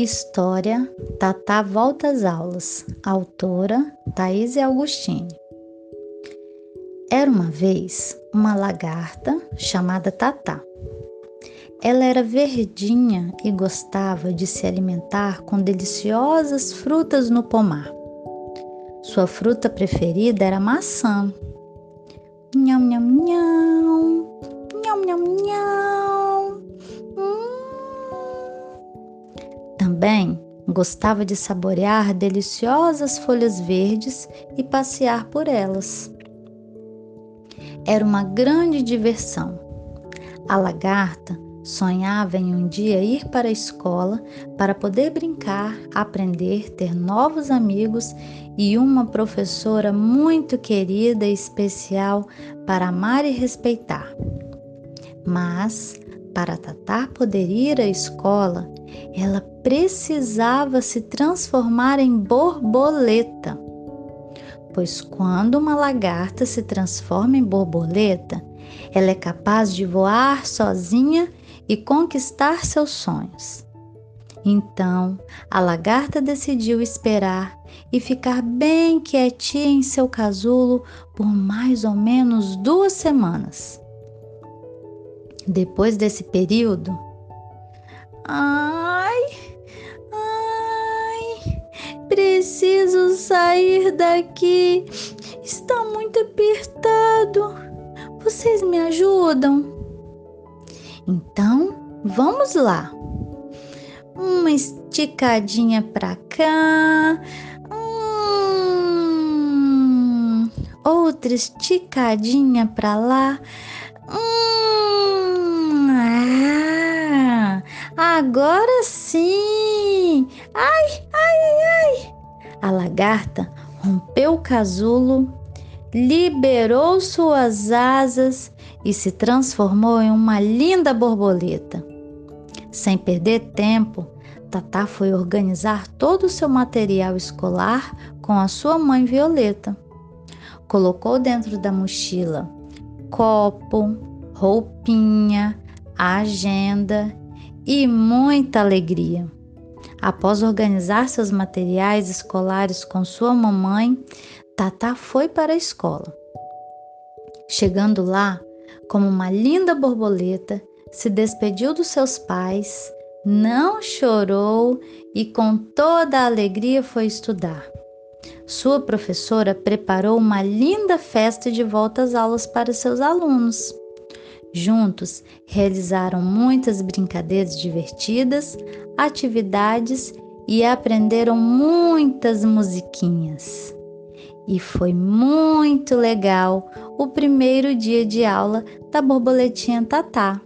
História Tatá volta às aulas. Autora Thaís Augustine. Era uma vez uma lagarta chamada Tatá. Ela era verdinha e gostava de se alimentar com deliciosas frutas no pomar. Sua fruta preferida era maçã. Nham, nham, nham. Também gostava de saborear deliciosas folhas verdes e passear por elas. Era uma grande diversão. A lagarta sonhava em um dia ir para a escola para poder brincar, aprender, ter novos amigos e uma professora muito querida e especial para amar e respeitar. Mas, para Tatá poder ir à escola, ela precisava se transformar em borboleta. Pois quando uma lagarta se transforma em borboleta, ela é capaz de voar sozinha e conquistar seus sonhos. Então, a lagarta decidiu esperar e ficar bem quietinha em seu casulo por mais ou menos duas semanas. Depois desse período, ai, ai, preciso sair daqui. Está muito apertado. Vocês me ajudam? Então, vamos lá. Uma esticadinha para cá. Hum, outra esticadinha para lá. Hum, agora sim! Ai, ai, ai! A lagarta rompeu o casulo, liberou suas asas e se transformou em uma linda borboleta. Sem perder tempo, Tatá foi organizar todo o seu material escolar com a sua mãe Violeta. Colocou dentro da mochila copo, roupinha, agenda e muita alegria. Após organizar seus materiais escolares com sua mamãe, Tatá foi para a escola. Chegando lá, como uma linda borboleta, se despediu dos seus pais, não chorou e com toda a alegria foi estudar. Sua professora preparou uma linda festa de volta às aulas para seus alunos. Juntos, realizaram muitas brincadeiras divertidas, atividades e aprenderam muitas musiquinhas. E foi muito legal o primeiro dia de aula da borboletinha Tatá.